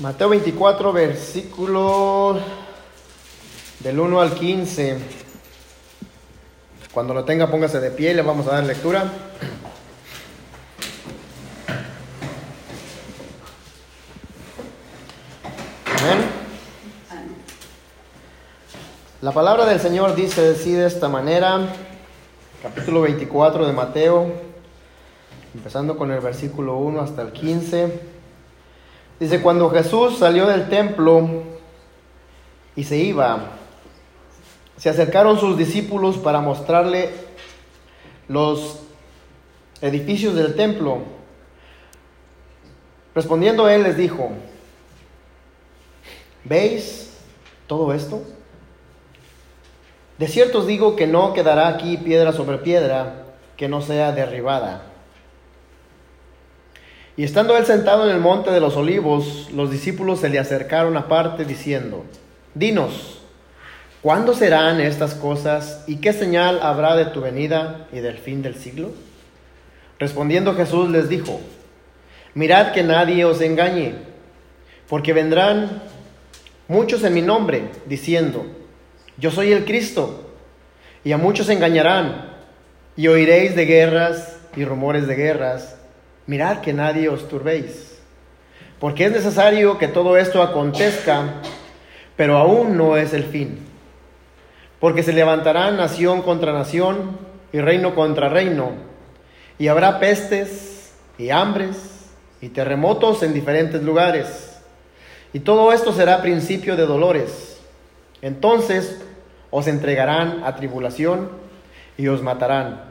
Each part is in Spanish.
Mateo 24, versículo del 1 al 15. Cuando lo tenga, póngase de pie y le vamos a dar lectura. Amén. La palabra del Señor dice así de esta manera, capítulo 24 de Mateo, empezando con el versículo 1 hasta el 15. Dice, cuando Jesús salió del templo y se iba, se acercaron sus discípulos para mostrarle los edificios del templo. Respondiendo él les dijo, ¿veis todo esto? De cierto os digo que no quedará aquí piedra sobre piedra que no sea derribada. Y estando él sentado en el monte de los olivos, los discípulos se le acercaron aparte diciendo, Dinos, ¿cuándo serán estas cosas y qué señal habrá de tu venida y del fin del siglo? Respondiendo Jesús les dijo, Mirad que nadie os engañe, porque vendrán muchos en mi nombre, diciendo, Yo soy el Cristo, y a muchos engañarán, y oiréis de guerras y rumores de guerras mirad que nadie os turbéis, porque es necesario que todo esto acontezca, pero aún no es el fin. Porque se levantará nación contra nación y reino contra reino, y habrá pestes y hambres y terremotos en diferentes lugares. Y todo esto será principio de dolores. Entonces os entregarán a tribulación y os matarán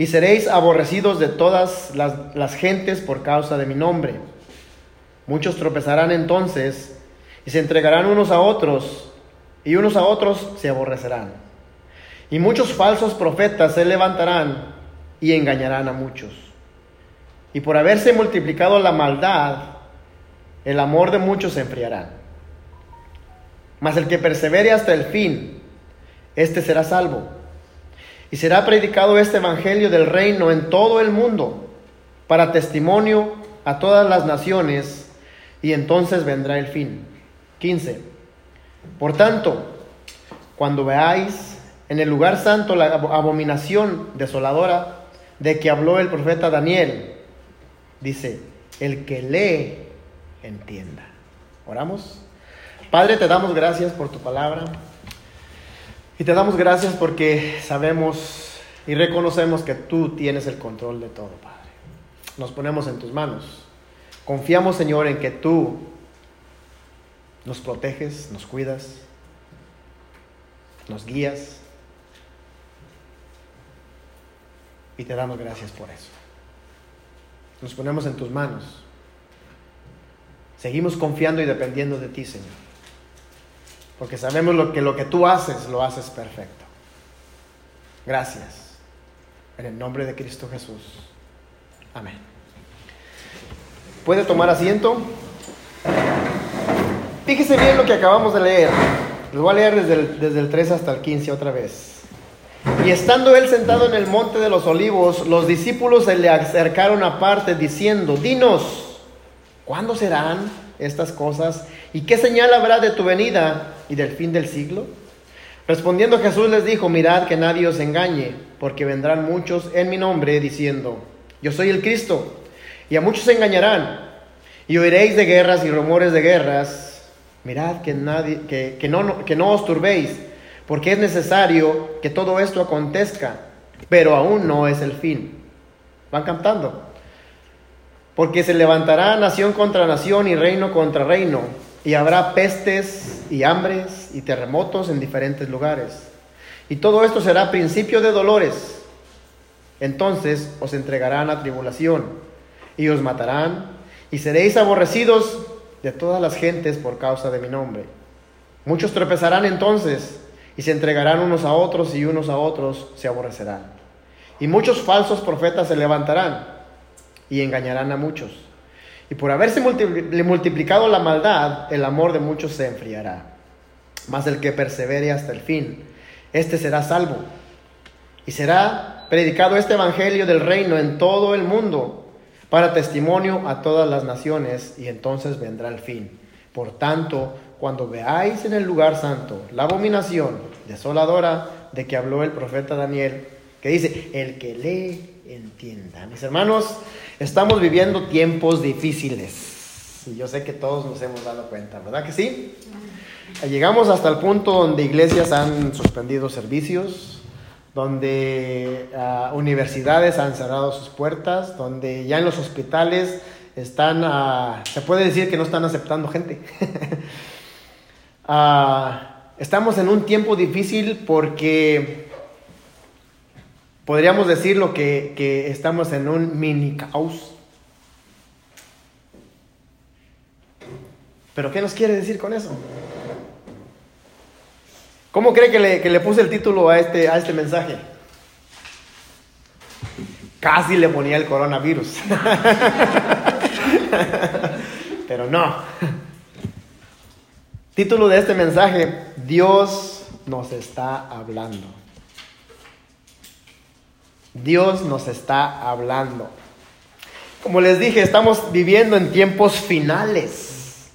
y seréis aborrecidos de todas las, gentes por causa de mi nombre. Muchos tropezarán entonces y se entregarán unos a otros, y unos a otros se aborrecerán. Y muchos falsos profetas se levantarán y engañarán a muchos. Y por haberse multiplicado la maldad, el amor de muchos se enfriará. Mas el que persevere hasta el fin, éste será salvo. Y será predicado este Evangelio del reino en todo el mundo para testimonio a todas las naciones y entonces vendrá el fin. 15. Por tanto, cuando veáis en el lugar santo la abominación desoladora de que habló el profeta Daniel, dice, el que lee, entienda. Oramos. Padre, te damos gracias por tu palabra. Y te damos gracias porque sabemos y reconocemos que tú tienes el control de todo, Padre. Nos ponemos en tus manos. Confiamos, Señor, en que tú nos proteges, nos cuidas, nos guías. Y te damos gracias por eso. Nos ponemos en tus manos. Seguimos confiando y dependiendo de ti, Señor porque sabemos lo que lo que tú haces lo haces perfecto. Gracias. En el nombre de Cristo Jesús. Amén. ¿Puede tomar asiento? Fíjese bien lo que acabamos de leer. Lo voy a leer desde el, desde el 3 hasta el 15 otra vez. Y estando él sentado en el monte de los olivos, los discípulos se le acercaron aparte diciendo, dinos, ¿cuándo serán estas cosas? ¿Y qué señal habrá de tu venida y del fin del siglo? Respondiendo Jesús les dijo, mirad que nadie os engañe, porque vendrán muchos en mi nombre diciendo, yo soy el Cristo, y a muchos se engañarán, y oiréis de guerras y rumores de guerras. Mirad que, nadie, que, no, que no os turbéis, porque es necesario que todo esto acontezca, pero aún no es el fin. Van cantando. Porque se levantará nación contra nación y reino contra reino y habrá pestes y hambres y terremotos en diferentes lugares. Y todo esto será principio de dolores. Entonces os entregarán a tribulación y os matarán y seréis aborrecidos de todas las gentes por causa de mi nombre. Muchos tropezarán entonces y se entregarán unos a otros y unos a otros se aborrecerán. Y muchos falsos profetas se levantarán y engañarán a muchos. Y por haberse multiplicado la maldad, el amor de muchos se enfriará. Mas el que persevere hasta el fin, este será salvo. Y será predicado este evangelio del reino en todo el mundo para testimonio a todas las naciones, y entonces vendrá el fin. Por tanto, cuando veáis en el lugar santo la abominación desoladora de que habló el profeta Daniel, que dice, el que lee, entienda. Mis hermanos, estamos viviendo tiempos difíciles. Y yo sé que todos nos hemos dado cuenta, ¿verdad que sí? Llegamos hasta el punto donde iglesias han suspendido servicios, donde uh, universidades han cerrado sus puertas, donde ya en los hospitales están, uh, se puede decir que no están aceptando gente. uh, estamos en un tiempo difícil porque podríamos decirlo que, que estamos en un mini caos. Pero ¿qué nos quiere decir con eso? ¿Cómo cree que le, que le, puse el título a este, a este mensaje? Casi le ponía el coronavirus. Pero no. Título de este mensaje, Dios nos está hablando. Dios nos está hablando. Como les dije, estamos viviendo en tiempos finales.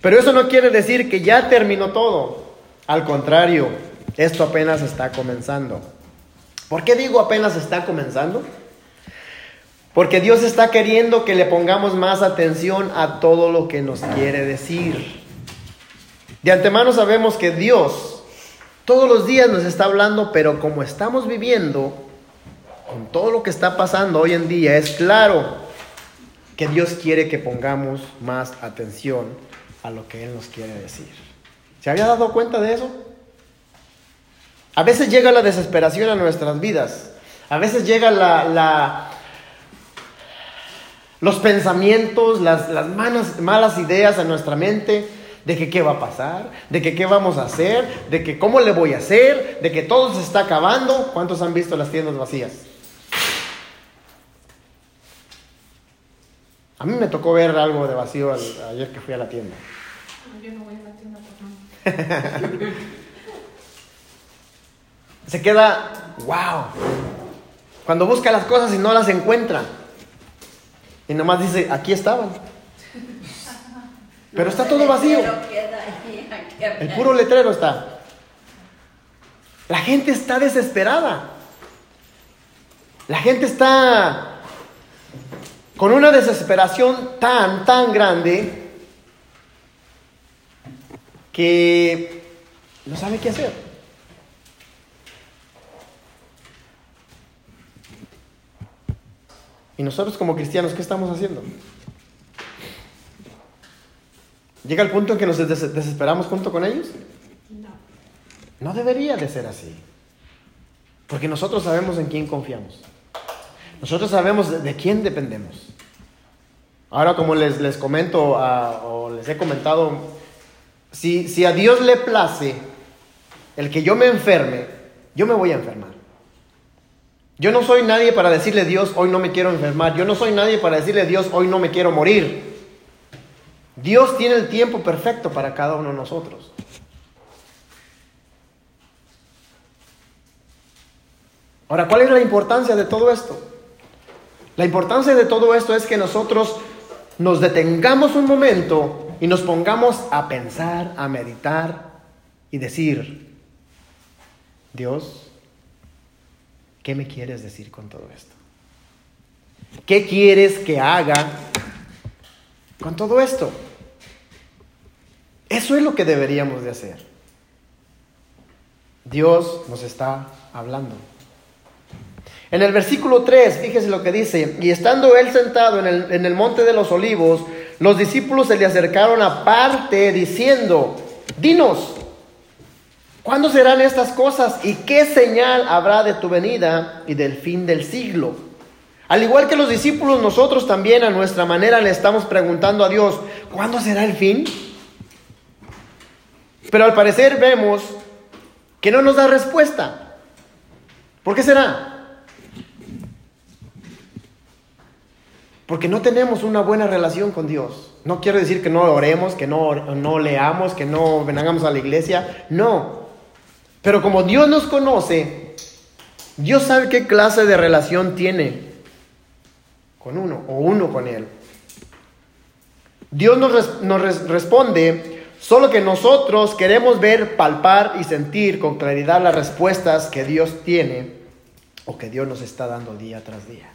Pero eso no quiere decir que ya terminó todo. Al contrario, esto apenas está comenzando. ¿Por qué digo apenas está comenzando? Porque Dios está queriendo que le pongamos más atención a todo lo que nos quiere decir. De antemano sabemos que Dios todos los días nos está hablando, pero como estamos viviendo, con todo lo que está pasando hoy en día, es claro que Dios quiere que pongamos más atención a lo que Él nos quiere decir. ¿Se había dado cuenta de eso? A veces llega la desesperación a nuestras vidas. A veces llega la, los pensamientos, las, las malas, malas ideas a nuestra mente de que qué va a pasar, de que qué vamos a hacer, de que cómo le voy a hacer, de que todo se está acabando. ¿Cuántos han visto las tiendas vacías? A mí me tocó ver algo de vacío ayer que fui a la tienda. Yo no voy a la tienda Se queda, wow. Cuando busca las cosas y no las encuentra. Y nomás dice, aquí estaban. Pero está todo vacío. El puro letrero está. La gente está desesperada. La gente está con una desesperación tan, tan grande que no sabe qué hacer. Y nosotros como cristianos, ¿qué estamos haciendo? ¿Llega el punto en que nos desesperamos junto con ellos? No. No debería de ser así. Porque nosotros sabemos en quién confiamos. Nosotros sabemos de, quién dependemos. Ahora, como les, les comento o les he comentado si, a Dios le place el que yo me enferme, yo me voy a enfermar. Yo no soy nadie para decirle Dios, hoy no me quiero enfermar. Yo no soy nadie para decirle Dios, hoy no me quiero morir. Dios tiene el tiempo perfecto para cada uno de nosotros. Ahora, ¿cuál es la importancia de todo esto? La importancia de todo esto es que nosotros nos detengamos un momento y nos pongamos a pensar, a meditar y decir, Dios, ¿qué me quieres decir con todo esto? ¿Qué quieres que haga con todo esto? Eso es lo que deberíamos de hacer. Dios nos está hablando. En el versículo 3, fíjese lo que dice, y estando él sentado en el, en el monte de los olivos, los discípulos se le acercaron aparte diciendo, dinos, ¿cuándo serán estas cosas y qué señal habrá de tu venida y del fin del siglo? Al igual que los discípulos, nosotros también a nuestra manera le estamos preguntando a Dios, ¿cuándo será el fin? Pero al parecer vemos que no nos da respuesta. ¿Por qué será? Porque no tenemos una buena relación con Dios. No quiero decir que no oremos, que no, no leamos, que no vengamos a la iglesia. No. Pero como Dios nos conoce, Dios sabe qué clase de relación tiene con uno o uno con Él. Dios nos, nos responde, solo que nosotros queremos ver, palpar y sentir con claridad las respuestas que Dios tiene o que Dios nos está dando día tras día.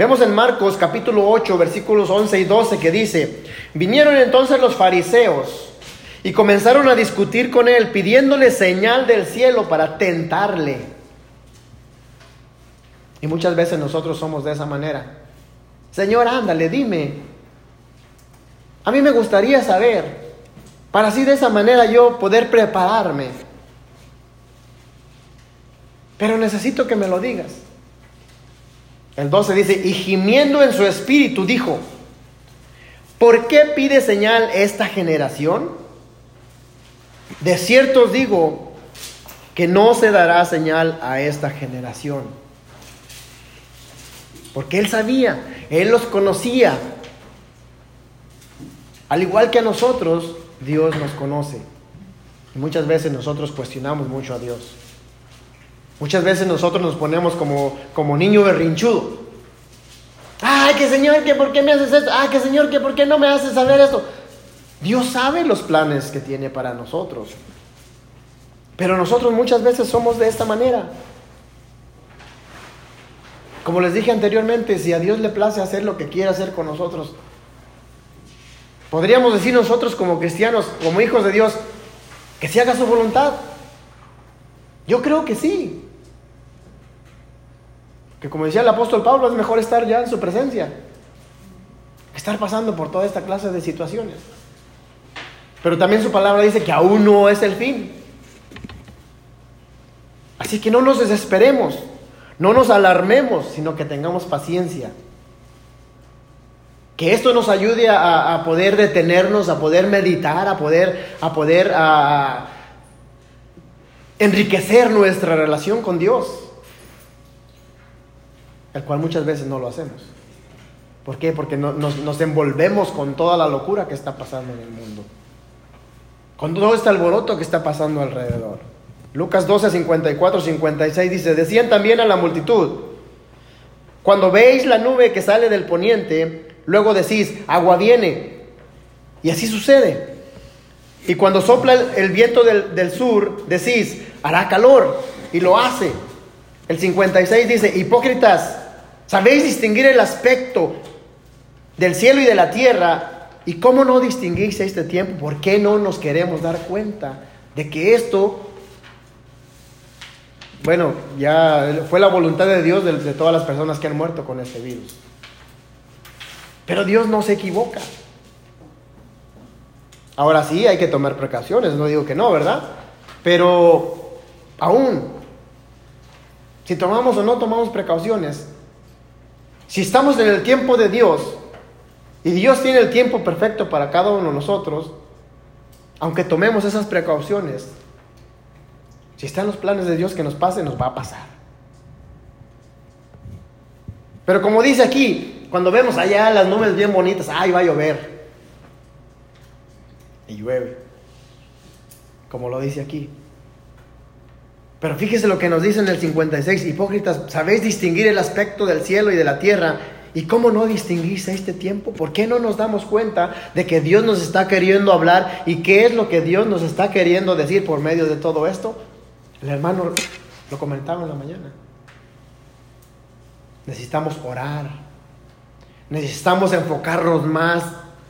Vemos en Marcos capítulo 8 versículos 11 y 12 que dice, vinieron entonces los fariseos y comenzaron a discutir con él pidiéndole señal del cielo para tentarle. Y muchas veces nosotros somos de esa manera. Señor, ándale, dime. A mí me gustaría saber, para así de esa manera yo poder prepararme. Pero necesito que me lo digas. El 12 dice, y gimiendo en su espíritu dijo, ¿por qué pide señal esta generación? De cierto os digo que no se dará señal a esta generación. Porque él sabía, él los conocía. Al igual que a nosotros, Dios nos conoce. Y muchas veces nosotros cuestionamos mucho a Dios. Muchas veces nosotros nos ponemos como, como niño berrinchudo. Ay, que Señor, que por qué me haces esto. Ay, que Señor, que por qué no me haces saber esto. Dios sabe los planes que tiene para nosotros. Pero nosotros muchas veces somos de esta manera. Como les dije anteriormente, si a Dios le place hacer lo que quiere hacer con nosotros, podríamos decir nosotros como cristianos, como hijos de Dios, que se haga su voluntad. Yo creo que sí. Que como decía el apóstol Pablo, es mejor estar ya en su presencia. Estar pasando por toda esta clase de situaciones. Pero también su palabra dice que aún no es el fin. Así que no nos desesperemos, no nos alarmemos, sino que tengamos paciencia. Que esto nos ayude a, poder detenernos, a poder meditar, a poder, a poder enriquecer nuestra relación con Dios el cual muchas veces no lo hacemos. ¿Por qué? Porque nos, envolvemos con toda la locura que está pasando en el mundo, con todo este alboroto que está pasando alrededor. Lucas 12, 54, 56 dice, decían también a la multitud, cuando veis la nube que sale del poniente, luego decís, agua viene. Y así sucede. Y cuando sopla el, viento del, del sur, decís, hará calor. Y lo hace. El 56 dice, hipócritas, ¿sabéis distinguir el aspecto del cielo y de la tierra? ¿Y cómo no distinguís este tiempo? ¿Por qué no nos queremos dar cuenta de que esto, bueno, ya fue la voluntad de Dios de, de todas las personas que han muerto con este virus? Pero Dios no se equivoca. Ahora sí, hay que tomar precauciones, no digo que no, ¿verdad? Pero aún si tomamos o no tomamos precauciones, si estamos en el tiempo de Dios y Dios tiene el tiempo perfecto para cada uno de nosotros, aunque tomemos esas precauciones, si están los planes de Dios que nos pase, nos va a pasar. Pero como dice aquí, cuando vemos allá las nubes bien bonitas, ay, va a llover. Y llueve. Como lo dice aquí. Pero fíjese lo que nos dice en el 56, hipócritas, ¿sabéis distinguir el aspecto del cielo y de la tierra? ¿Y cómo no distinguirse este tiempo? ¿Por qué no nos damos cuenta de que Dios nos está queriendo hablar y qué es lo que Dios nos está queriendo decir por medio de todo esto? El hermano lo comentaba en la mañana. Necesitamos orar. Necesitamos enfocarnos más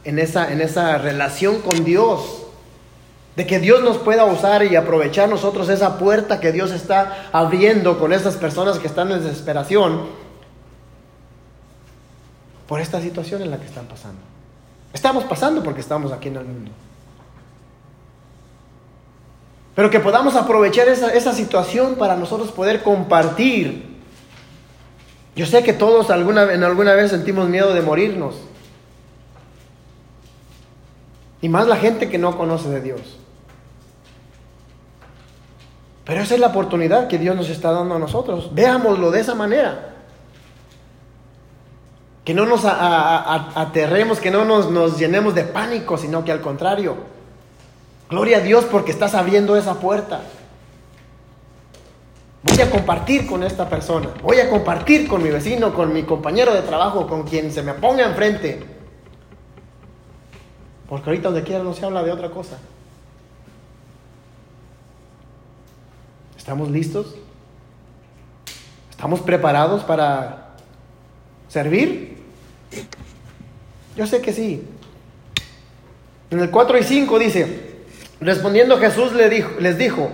en esa, en esa relación con Dios de que Dios nos pueda usar y aprovechar nosotros esa puerta que Dios está abriendo con esas personas que están en desesperación por esta situación en la que están pasando. Estamos pasando porque estamos aquí en el mundo. Pero que podamos aprovechar esa, situación para nosotros poder compartir. Yo sé que todos alguna, en alguna vez sentimos miedo de morirnos. Y más la gente que no conoce de Dios. Pero esa es la oportunidad que Dios nos está dando a nosotros. Veámoslo de esa manera. Que no nos aterremos, que no nos, nos llenemos de pánico, sino que al contrario. Gloria a Dios porque estás abriendo esa puerta. Voy a compartir con esta persona. Voy a compartir con mi vecino, con mi compañero de trabajo, con quien se me ponga enfrente. Porque ahorita donde quiera no se habla de otra cosa. ¿Estamos listos? ¿Estamos preparados para servir? Yo sé que sí. En el 4 y 5 dice, respondiendo Jesús les dijo, les dijo,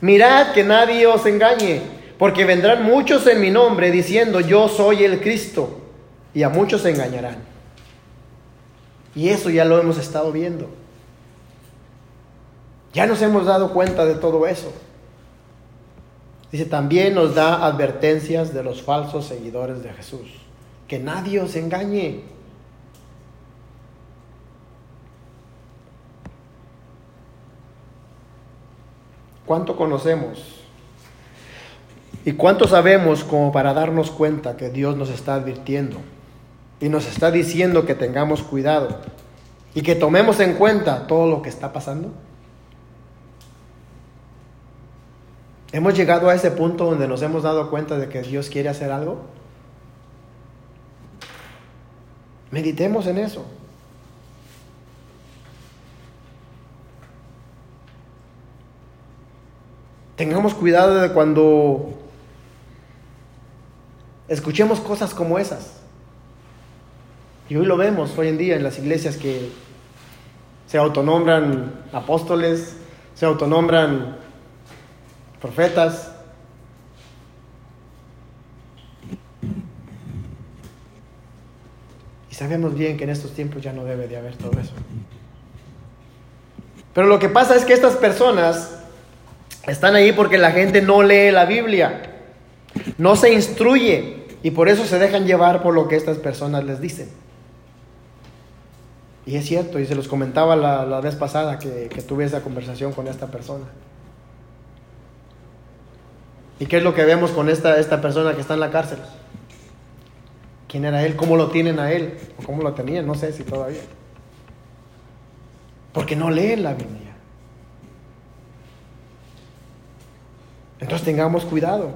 mirad que nadie os engañe, porque vendrán muchos en mi nombre diciendo, yo soy el Cristo, y a muchos se engañarán. Y eso ya lo hemos estado viendo. Ya nos hemos dado cuenta de todo eso. Dice, también nos da advertencias de los falsos seguidores de Jesús. Que nadie os engañe. ¿Cuánto conocemos? ¿Y cuánto sabemos como para darnos cuenta que Dios nos está advirtiendo? Y nos está diciendo que tengamos cuidado y que tomemos en cuenta todo lo que está pasando. ¿Hemos llegado a ese punto donde nos hemos dado cuenta de que Dios quiere hacer algo? Meditemos en eso. Tengamos cuidado de cuando escuchemos cosas como esas. Y hoy lo vemos hoy en día en las iglesias que se autonombran apóstoles, se autonombran profetas. Y sabemos bien que en estos tiempos ya no debe de haber todo eso. Pero lo que pasa es que estas personas están ahí porque la gente no lee la Biblia, no se instruye y por eso se dejan llevar por lo que estas personas les dicen. Y es cierto, y se los comentaba la, vez pasada que, tuve esa conversación con esta persona. ¿Y qué es lo que vemos con esta, esta persona que está en la cárcel? ¿Quién era él? ¿Cómo lo tienen a él? ¿O cómo lo tenían? No sé si todavía. Porque no leen la Biblia. Entonces tengamos cuidado.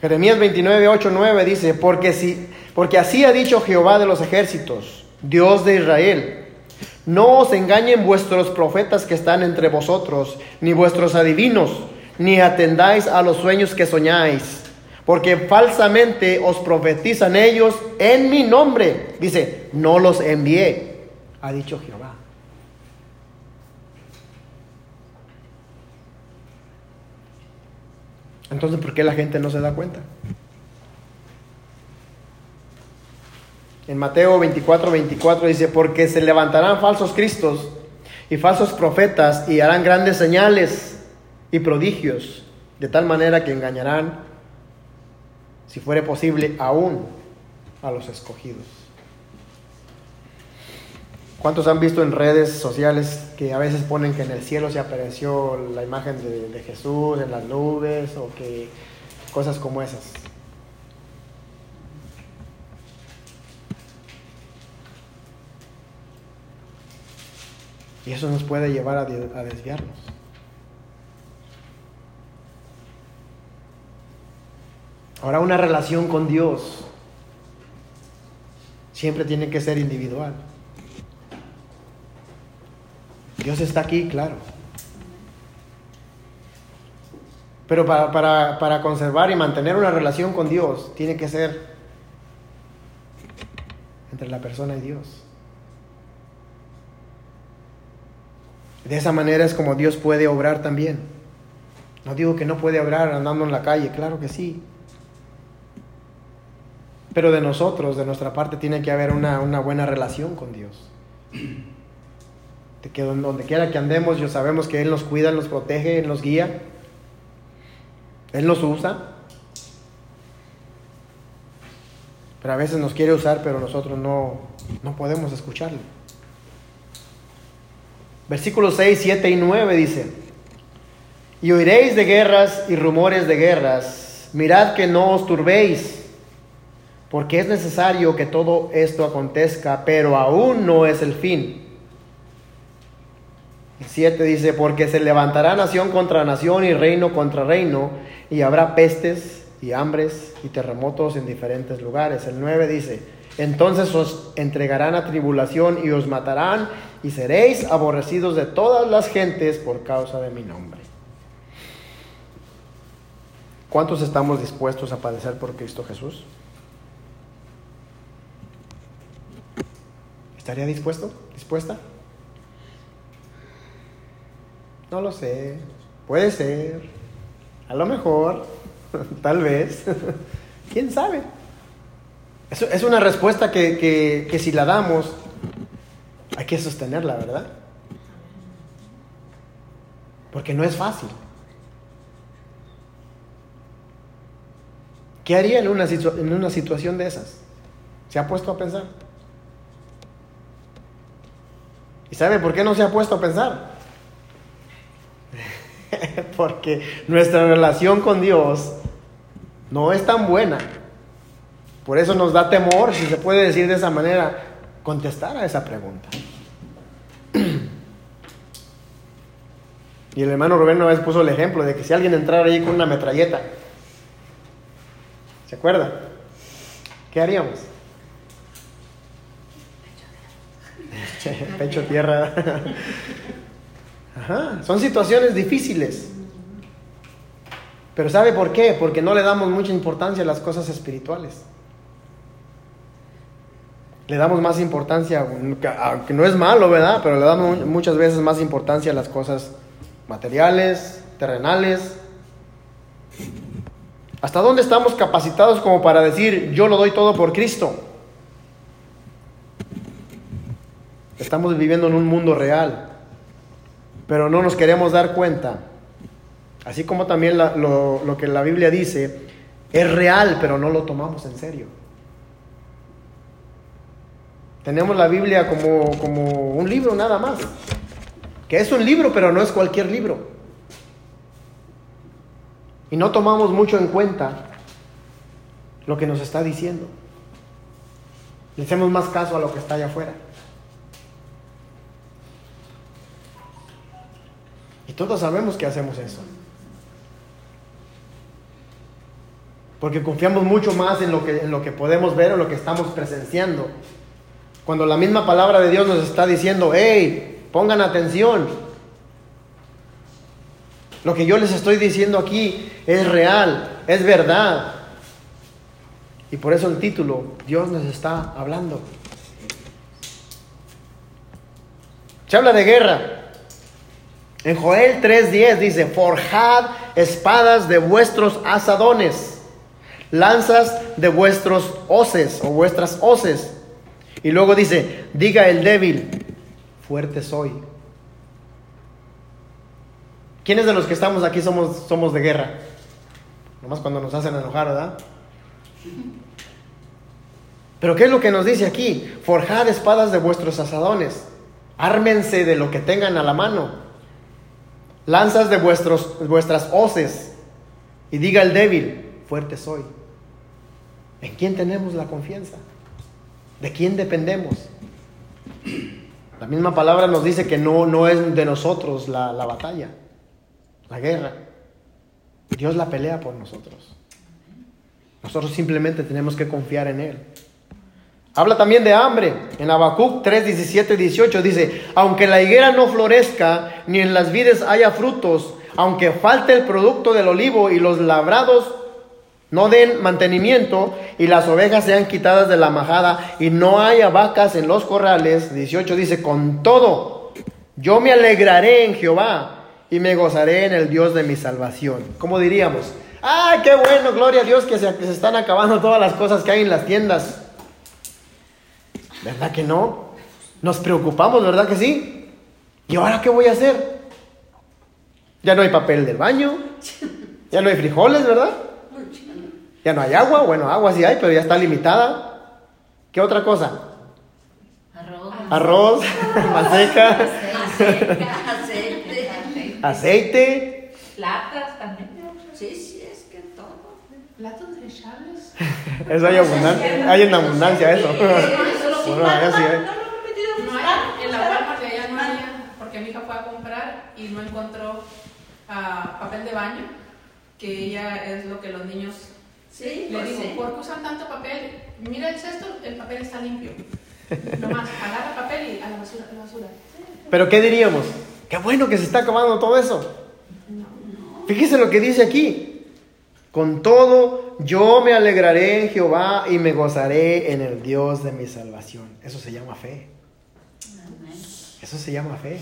Jeremías 29, 8, 9 dice, porque, si, porque así ha dicho Jehová de los ejércitos Dios de Israel. No os engañen vuestros profetas que están entre vosotros, ni vuestros adivinos, ni atendáis a los sueños que soñáis, porque falsamente os profetizan ellos en mi nombre. Dice, no los envié, ha dicho Jehová. Entonces, ¿por qué la gente no se da cuenta? En Mateo 24, 24 dice, porque se levantarán falsos cristos y falsos profetas y harán grandes señales y prodigios, de tal manera que engañarán, si fuere posible, aún a los escogidos. ¿Cuántos han visto en redes sociales que a veces ponen que en el cielo se apareció la imagen de, de Jesús en las nubes o que cosas como esas? Y eso nos puede llevar a, desviarnos. Ahora una relación con Dios siempre tiene que ser individual. Dios está aquí, claro. Pero para, para, conservar y mantener una relación con Dios tiene que ser entre la persona y Dios. De esa manera es como Dios puede obrar también. No digo que no puede obrar andando en la calle, claro que sí. Pero de nosotros, de nuestra parte, tiene que haber una, buena relación con Dios. De que donde quiera que andemos, yo sabemos que Él nos cuida, nos protege, nos guía. Él nos usa. Pero a veces nos quiere usar, pero nosotros no, no podemos escucharle. Versículos 6, 7 y 9 dice, y oiréis de guerras y rumores de guerras, mirad que no os turbéis, porque es necesario que todo esto acontezca, pero aún no es el fin. El 7 dice, porque se levantará nación contra nación y reino contra reino, y habrá pestes y hambres y terremotos en diferentes lugares. El 9 dice, entonces os entregarán a tribulación y os matarán y seréis aborrecidos de todas las gentes por causa de mi nombre. ¿Cuántos estamos dispuestos a padecer por Cristo Jesús? ¿Estaría dispuesto? ¿Dispuesta? No lo sé. Puede ser. A lo mejor. Tal vez. ¿Quién sabe? Es, una respuesta que, que, que si la damos, hay que sostenerla, ¿verdad? Porque no es fácil. ¿Qué haría en una, en una situación de esas? ¿Se ha puesto a pensar? ¿Y sabe por qué no se ha puesto a pensar? Porque nuestra relación con Dios no es tan buena. Por eso nos da temor, si se puede decir de esa manera, contestar a esa pregunta. Y el hermano Rubén una vez puso el ejemplo de que si alguien entrara ahí con una metralleta, ¿se acuerda? ¿Qué haríamos? Pecho tierra. Ajá, son situaciones difíciles. Pero ¿sabe por qué? Porque no le damos mucha importancia a las cosas espirituales. Le damos más importancia, aunque no es malo, ¿verdad? Pero le damos muchas veces más importancia a las cosas materiales, terrenales. ¿Hasta dónde estamos capacitados como para decir, yo lo doy todo por Cristo? Estamos viviendo en un mundo real, pero no nos queremos dar cuenta. Así como también lo, lo que la Biblia dice, es real, pero no lo tomamos en serio. Tenemos la Biblia como, como un libro nada más, que es un libro, pero no es cualquier libro. Y no tomamos mucho en cuenta lo que nos está diciendo. Le hacemos más caso a lo que está allá afuera. Todos sabemos que hacemos eso. Porque confiamos mucho más en lo que, en lo que podemos ver o lo que estamos presenciando. Cuando la misma palabra de Dios nos está diciendo, hey, pongan atención. Lo que yo les estoy diciendo aquí es real, es verdad. Y por eso el título, Dios nos está hablando. Se habla de guerra, en Joel 3:10 dice, forjad espadas de vuestros asadones, lanzas de vuestros hoces o vuestras hoces. Y luego dice, diga el débil, fuerte soy. ¿Quiénes de los que estamos aquí somos, somos de guerra? Nomás cuando nos hacen enojar, ¿verdad? Pero ¿qué es lo que nos dice aquí? Forjad espadas de vuestros asadones. Ármense de lo que tengan a la mano lanzas de vuestros, vuestras hoces, y diga el débil, fuerte soy. ¿En quién tenemos la confianza? ¿De quién dependemos? La misma palabra nos dice que no, no es de nosotros la, la batalla, la guerra. Dios la pelea por nosotros. Nosotros simplemente tenemos que confiar en Él. Habla también de hambre. En Habacuc 3, 17, 18 dice, aunque la higuera no florezca, ni en las vides haya frutos, aunque falte el producto del olivo y los labrados no den mantenimiento y las ovejas sean quitadas de la majada y no haya vacas en los corrales, 18 dice, con todo, yo me alegraré en Jehová y me gozaré en el Dios de mi salvación. ¿Cómo diríamos? ¡Ay, qué bueno! Gloria a Dios que se, que se están acabando todas las cosas que hay en las tiendas. ¿Verdad que no? Nos preocupamos, ¿verdad que sí? ¿Y ahora qué voy a hacer? Ya no hay papel del baño, ya no hay frijoles, ¿verdad? Ya no hay agua, bueno, agua sí hay, pero ya está limitada. ¿Qué otra cosa? Arroz. Arroz, manteca, Aceite. Aceite. aceite. Platas también. Sí, sí, es que todo. Platos desechables. Eso hay abundancia, hay en abundancia eso. Bueno, allá sí hay. No hay, en la Walmart de no había, porque mi hija fue a comprar y no encontró ah, papel de baño, que ella es lo que los niños Sí, le pues digo, sí. ¿por qué usan tanto papel? Mira el cesto, el papel está limpio. Nomás, agarra papel y a la basura, a la basura. Pero ¿qué diríamos? Qué bueno que se está acabando todo eso. Fíjese lo que dice aquí. Con todo, yo me alegraré en Jehová y me gozaré en el Dios de mi salvación. Eso se llama fe. Eso se llama fe.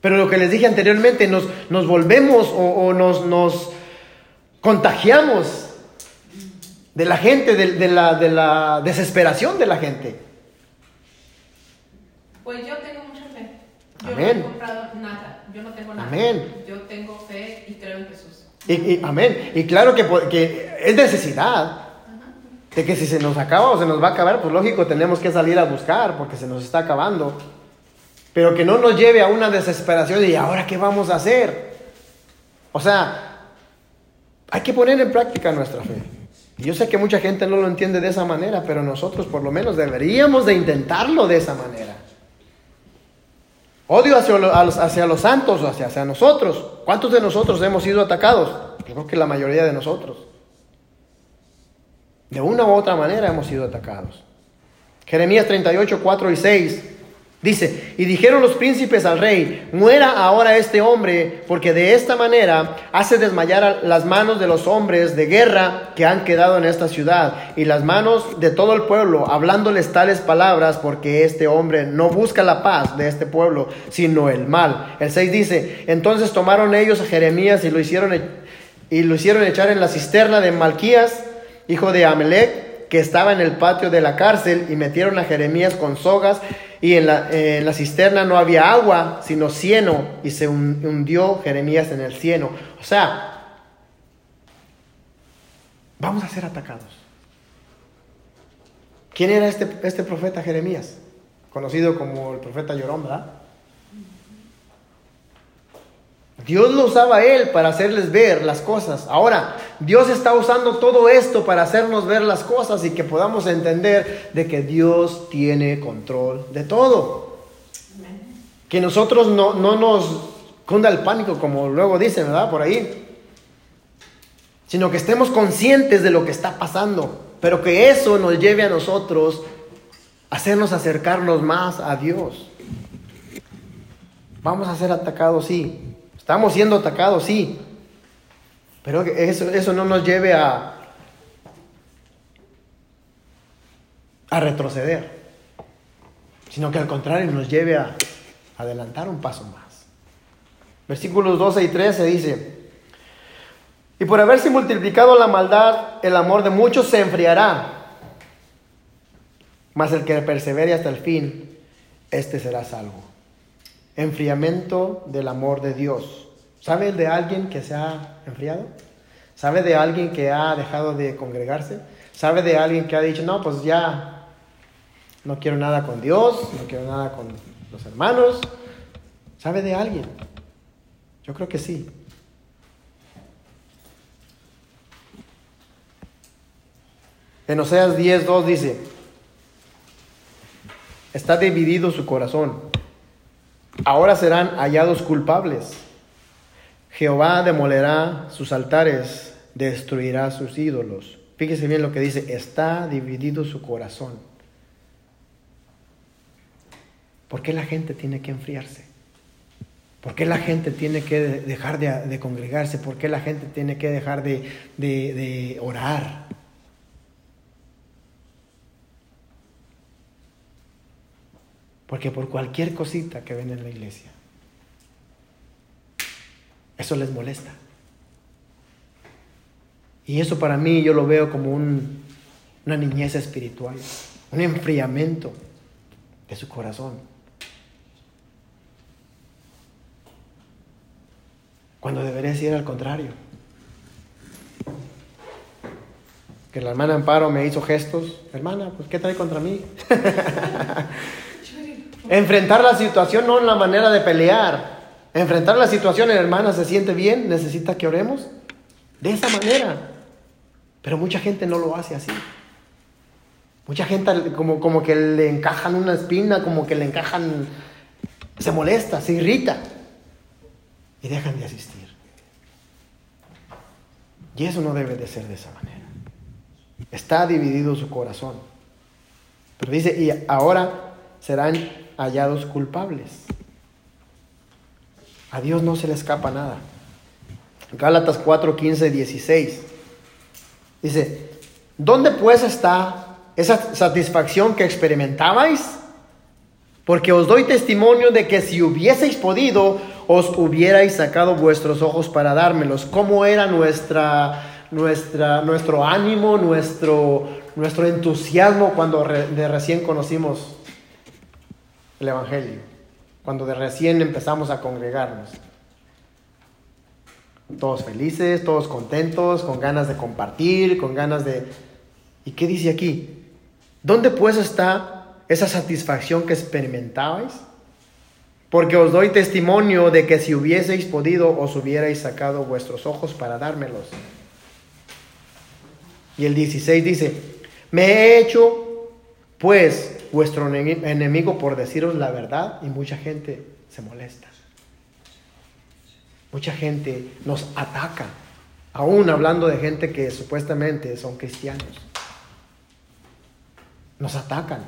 Pero lo que les dije anteriormente, nos, nos volvemos o, o nos, nos contagiamos de la gente, de, de la, de la desesperación de la gente. Pues yo tengo mucha fe. Yo Amén. no he comprado nada. Yo no tengo nada. Amén. Yo tengo fe y creo en Jesús. Y, y- amén. Y claro que, que es necesidad de que si se nos acaba o se nos va a acabar, pues lógico, tenemos que salir a buscar porque se nos está acabando. Pero que no nos lleve a una desesperación y ahora qué vamos a hacer. O sea, hay que poner en práctica nuestra fe. Y yo sé que mucha gente no lo entiende de esa manera, pero nosotros por lo menos deberíamos de intentarlo de esa manera. Odio hacia, los, hacia los santos hacia, hacia nosotros. ¿Cuántos de nosotros hemos sido atacados? Yo creo que la mayoría de nosotros. De una u otra manera hemos sido atacados. Jeremías 38, 4 y 6 dice, y dijeron los príncipes al rey, muera ahora este hombre, porque de esta manera hace desmayar las manos de los hombres de guerra que han quedado en esta ciudad, y las manos de todo el pueblo, hablándoles tales palabras, porque este hombre no busca la paz de este pueblo, sino el mal. El 6 dice, entonces tomaron ellos a Jeremías y lo hicieron, e- y lo hicieron echar en la cisterna de Malquías, hijo de Amelec, que estaba en el patio de la cárcel, y metieron a Jeremías con sogas, y en la, en la cisterna no había agua, sino cieno, y se hun- hundió Jeremías en el cieno. O sea, vamos a ser atacados. ¿Quién era este, este profeta Jeremías? Conocido como el profeta Llorón, ¿verdad? Dios lo usaba él para hacerles ver las cosas. Ahora, Dios está usando todo esto para hacernos ver las cosas y que podamos entender de que Dios tiene control de todo. Que nosotros no, no nos cunda el pánico, como luego dicen, ¿verdad? Por ahí. Sino que estemos conscientes de lo que está pasando. Pero que eso nos lleve a nosotros a hacernos acercarnos más a Dios. Vamos a ser atacados, sí. Estamos siendo atacados, sí. Pero eso, eso no nos lleve a, a retroceder, sino que al contrario nos lleve a adelantar un paso más. Versículos 12 y 13 dice, y por haberse multiplicado la maldad, el amor de muchos se enfriará, mas el que persevere hasta el fin, este será salvo enfriamiento del amor de Dios. ¿Sabe de alguien que se ha enfriado? ¿Sabe de alguien que ha dejado de congregarse? ¿Sabe de alguien que ha dicho, no, pues ya no quiero nada con Dios, no quiero nada con los hermanos? ¿Sabe de alguien? Yo creo que sí. En Oseas 10.2 dice, está dividido su corazón. Ahora serán hallados culpables. Jehová demolerá sus altares, destruirá sus ídolos. Fíjese bien lo que dice, está dividido su corazón. ¿Por qué la gente tiene que enfriarse? ¿Por qué la gente tiene que de- dejar de, de congregarse? ¿Por qué la gente tiene que dejar de, de- de orar? Porque por cualquier cosita que ven en la iglesia, eso les molesta. Y eso para mí yo lo veo como un- una niñez espiritual, un enfriamiento de su corazón. Cuando debería ser al contrario. Que la hermana Amparo me hizo gestos. Hermana, pues ¿qué trae contra mí? Enfrentar la situación no en la manera de pelear. Enfrentar la situación, hermana, se siente bien, necesita que oremos. De esa manera. Pero mucha gente no lo hace así. Mucha gente como, como que le encajan una espina, como que le encajan, se molesta, se irrita. Y dejan de asistir. Y eso no debe de ser de esa manera. Está dividido su corazón. Pero dice, y ahora serán hallados culpables. A Dios no se le escapa nada. Gálatas 4, 15, 16. Dice, ¿dónde pues está esa satisfacción que experimentabais? Porque os doy testimonio de que si hubieseis podido, os hubierais sacado vuestros ojos para dármelos. ¿Cómo era nuestra, nuestra, nuestro ánimo, nuestro, nuestro entusiasmo cuando de recién conocimos el Evangelio? Cuando de recién empezamos a congregarnos. Todos felices, todos contentos, con ganas de compartir, con ganas de... ¿Y qué dice aquí? ¿Dónde pues está esa satisfacción que experimentabais? Porque os doy testimonio de que si hubieseis podido, os hubierais sacado vuestros ojos para dármelos. Y el 16 dice, me he hecho pues vuestro enemigo por deciros la verdad y mucha gente se molesta. Mucha gente nos ataca, aún hablando de gente que supuestamente son cristianos. Nos atacan.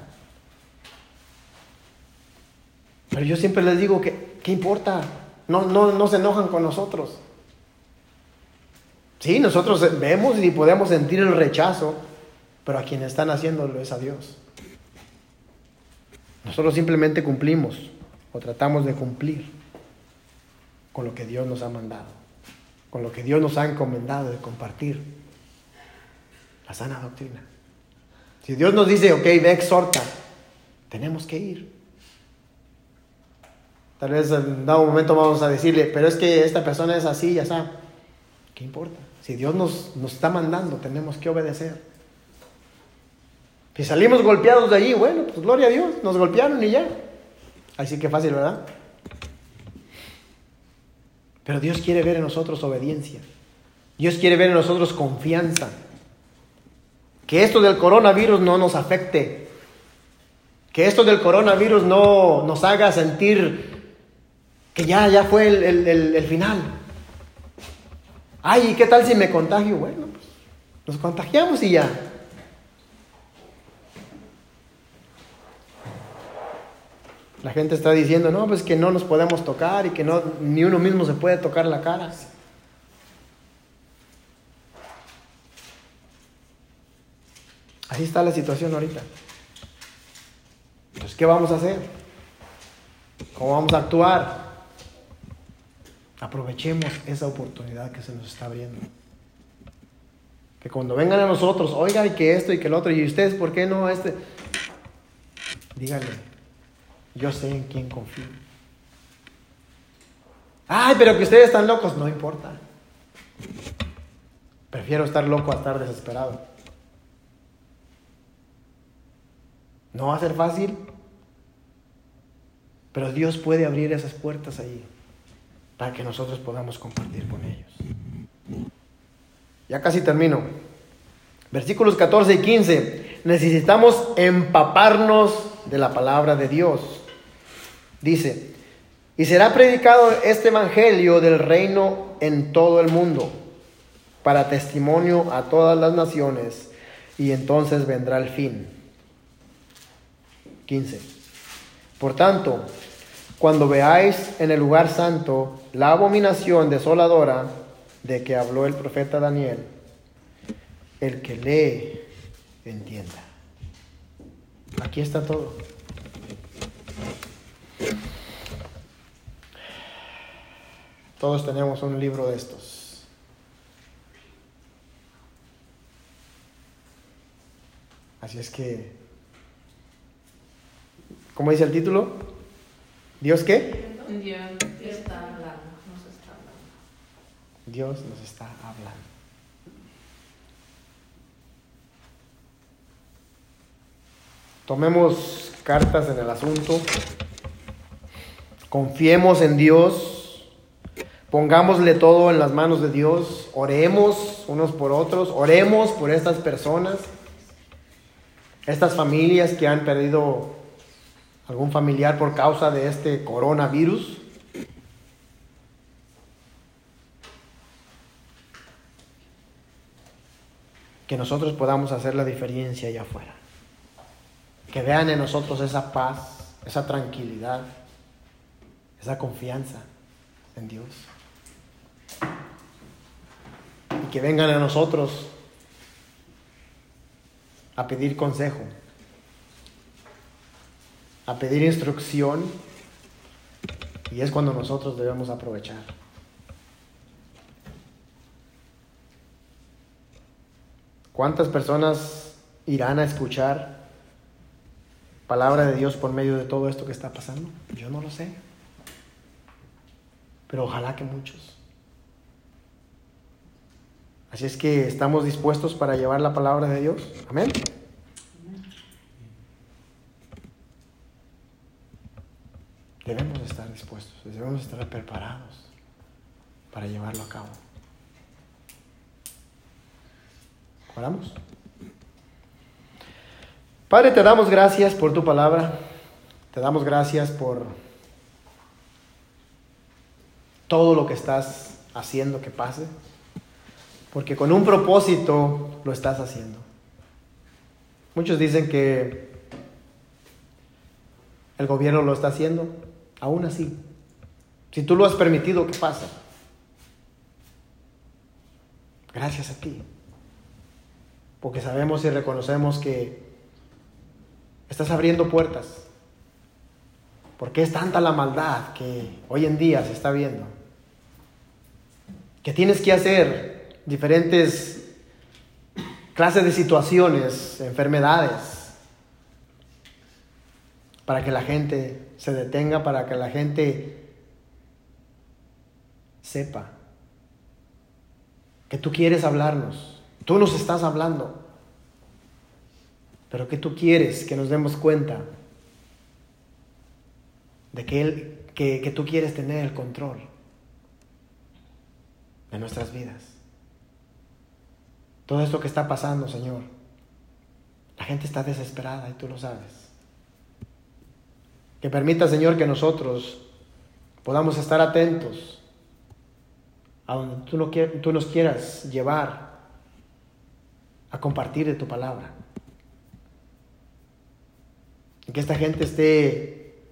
Pero yo siempre les digo que, ¿qué importa? No, no, no se enojan con nosotros. Sí, nosotros vemos y podemos sentir el rechazo, pero a quien están haciéndolo es a Dios. Nosotros simplemente cumplimos o tratamos de cumplir con lo que Dios nos ha mandado, con lo que Dios nos ha encomendado de compartir la sana doctrina. Si Dios nos dice, ok, ve, exhorta, tenemos que ir. Tal vez en dado momento vamos a decirle, pero es que esta persona es así, ya está. ¿Qué importa? Si Dios nos, nos está mandando, tenemos que obedecer. Si salimos golpeados de allí, bueno, pues gloria a Dios, nos golpearon y ya. Así que fácil, ¿verdad? Pero Dios quiere ver en nosotros obediencia. Dios quiere ver en nosotros confianza. Que esto del coronavirus no nos afecte. Que esto del coronavirus no nos haga sentir que ya, ya fue el, final. Ay, ¿y qué tal si me contagio? Bueno, pues nos contagiamos y ya. La gente está diciendo, no, pues que no nos podemos tocar y que no, ni uno mismo se puede tocar la cara. Así está la situación ahorita. Entonces, ¿qué vamos a hacer? ¿Cómo vamos a actuar? Aprovechemos esa oportunidad que se nos está abriendo. Que cuando vengan a nosotros, oigan que esto y que el otro, y ustedes, ¿por qué no este? Díganle, yo sé en quién confío. Ay, pero que ustedes están locos, no importa. Prefiero estar loco a estar desesperado. No va a ser fácil, pero Dios puede abrir esas puertas ahí para que nosotros podamos compartir con ellos. Ya casi termino. Versículos 14 y 15. Necesitamos empaparnos de la palabra de Dios. Dice, y será predicado este Evangelio del reino en todo el mundo, para testimonio a todas las naciones, y entonces vendrá el fin. 15. Por tanto, cuando veáis en el lugar santo la abominación desoladora de que habló el profeta Daniel, el que lee, entienda. Aquí está todo. Todos tenemos un libro de estos. Así es que, ¿cómo dice el título? ¿Dios qué? Dios está hablando, nos está hablando. Dios nos está hablando. Tomemos cartas en el asunto. Confiemos en Dios. Pongámosle todo en las manos de Dios. Oremos unos por otros. Oremos por estas personas. Estas familias que han perdido algún familiar por causa de este coronavirus. Que nosotros podamos hacer la diferencia allá afuera. Que vean en nosotros esa paz, esa tranquilidad, esa confianza en Dios. Y que vengan a nosotros a pedir consejo, a pedir instrucción, y es cuando nosotros debemos aprovechar. ¿Cuántas personas irán a escuchar palabra de Dios por medio de todo esto que está pasando? Yo no lo sé. Pero ojalá que muchos. Así es que estamos dispuestos para llevar la palabra de Dios. Amén. Debemos estar dispuestos, debemos estar preparados para llevarlo a cabo. Oramos. Padre, te damos gracias por tu palabra. Te damos gracias por todo lo que estás haciendo que pase. Porque con un propósito lo estás haciendo. Muchos dicen que el gobierno lo está haciendo. Aún así, si tú lo has permitido, ¿qué pasa? Gracias a ti porque sabemos y reconocemos que estás abriendo puertas, porque es tanta la maldad que hoy en día se está viendo, que tienes que hacer diferentes clases de situaciones, enfermedades, para que la gente se detenga, para que la gente sepa que tú quieres hablarnos. Tú nos estás hablando, pero que tú quieres que nos demos cuenta de que, que tú quieres tener el control de nuestras vidas. Todo esto que está pasando, Señor, la gente está desesperada y tú lo sabes. Que permita, Señor, que nosotros podamos estar atentos a donde tú, no, tú nos quieras llevar a compartir de tu palabra. Y que esta gente esté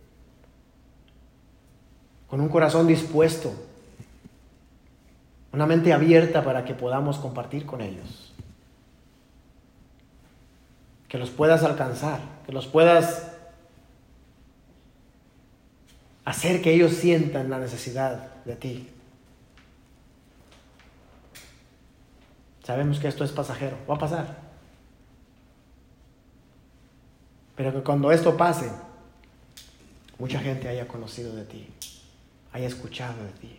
con un corazón dispuesto, una mente abierta para que podamos compartir con ellos. Que los puedas alcanzar, que los puedas hacer que ellos sientan la necesidad de ti. Sabemos que esto es pasajero, va a pasar. Pero que cuando esto pase, mucha gente haya conocido de ti, haya escuchado de ti.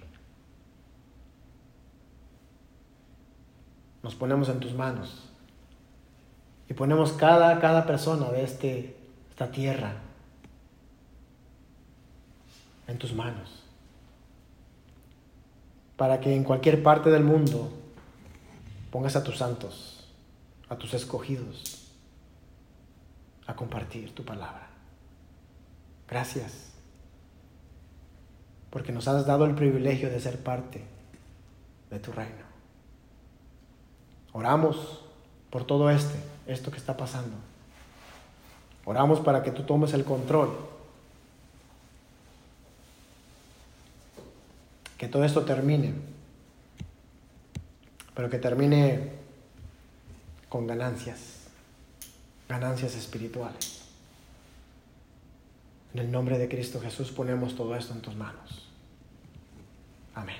Nos ponemos en tus manos y ponemos cada, cada persona de este, esta tierra en tus manos. Para que en cualquier parte del mundo pongas a tus santos, a tus escogidos, a compartir tu palabra. Gracias, porque nos has dado el privilegio de ser parte de tu reino. Oramos por todo este, esto que está pasando. Oramos para que tú tomes el control. Que todo esto termine pero que termine con ganancias, ganancias espirituales. En el nombre de Cristo Jesús ponemos todo esto en tus manos. Amén.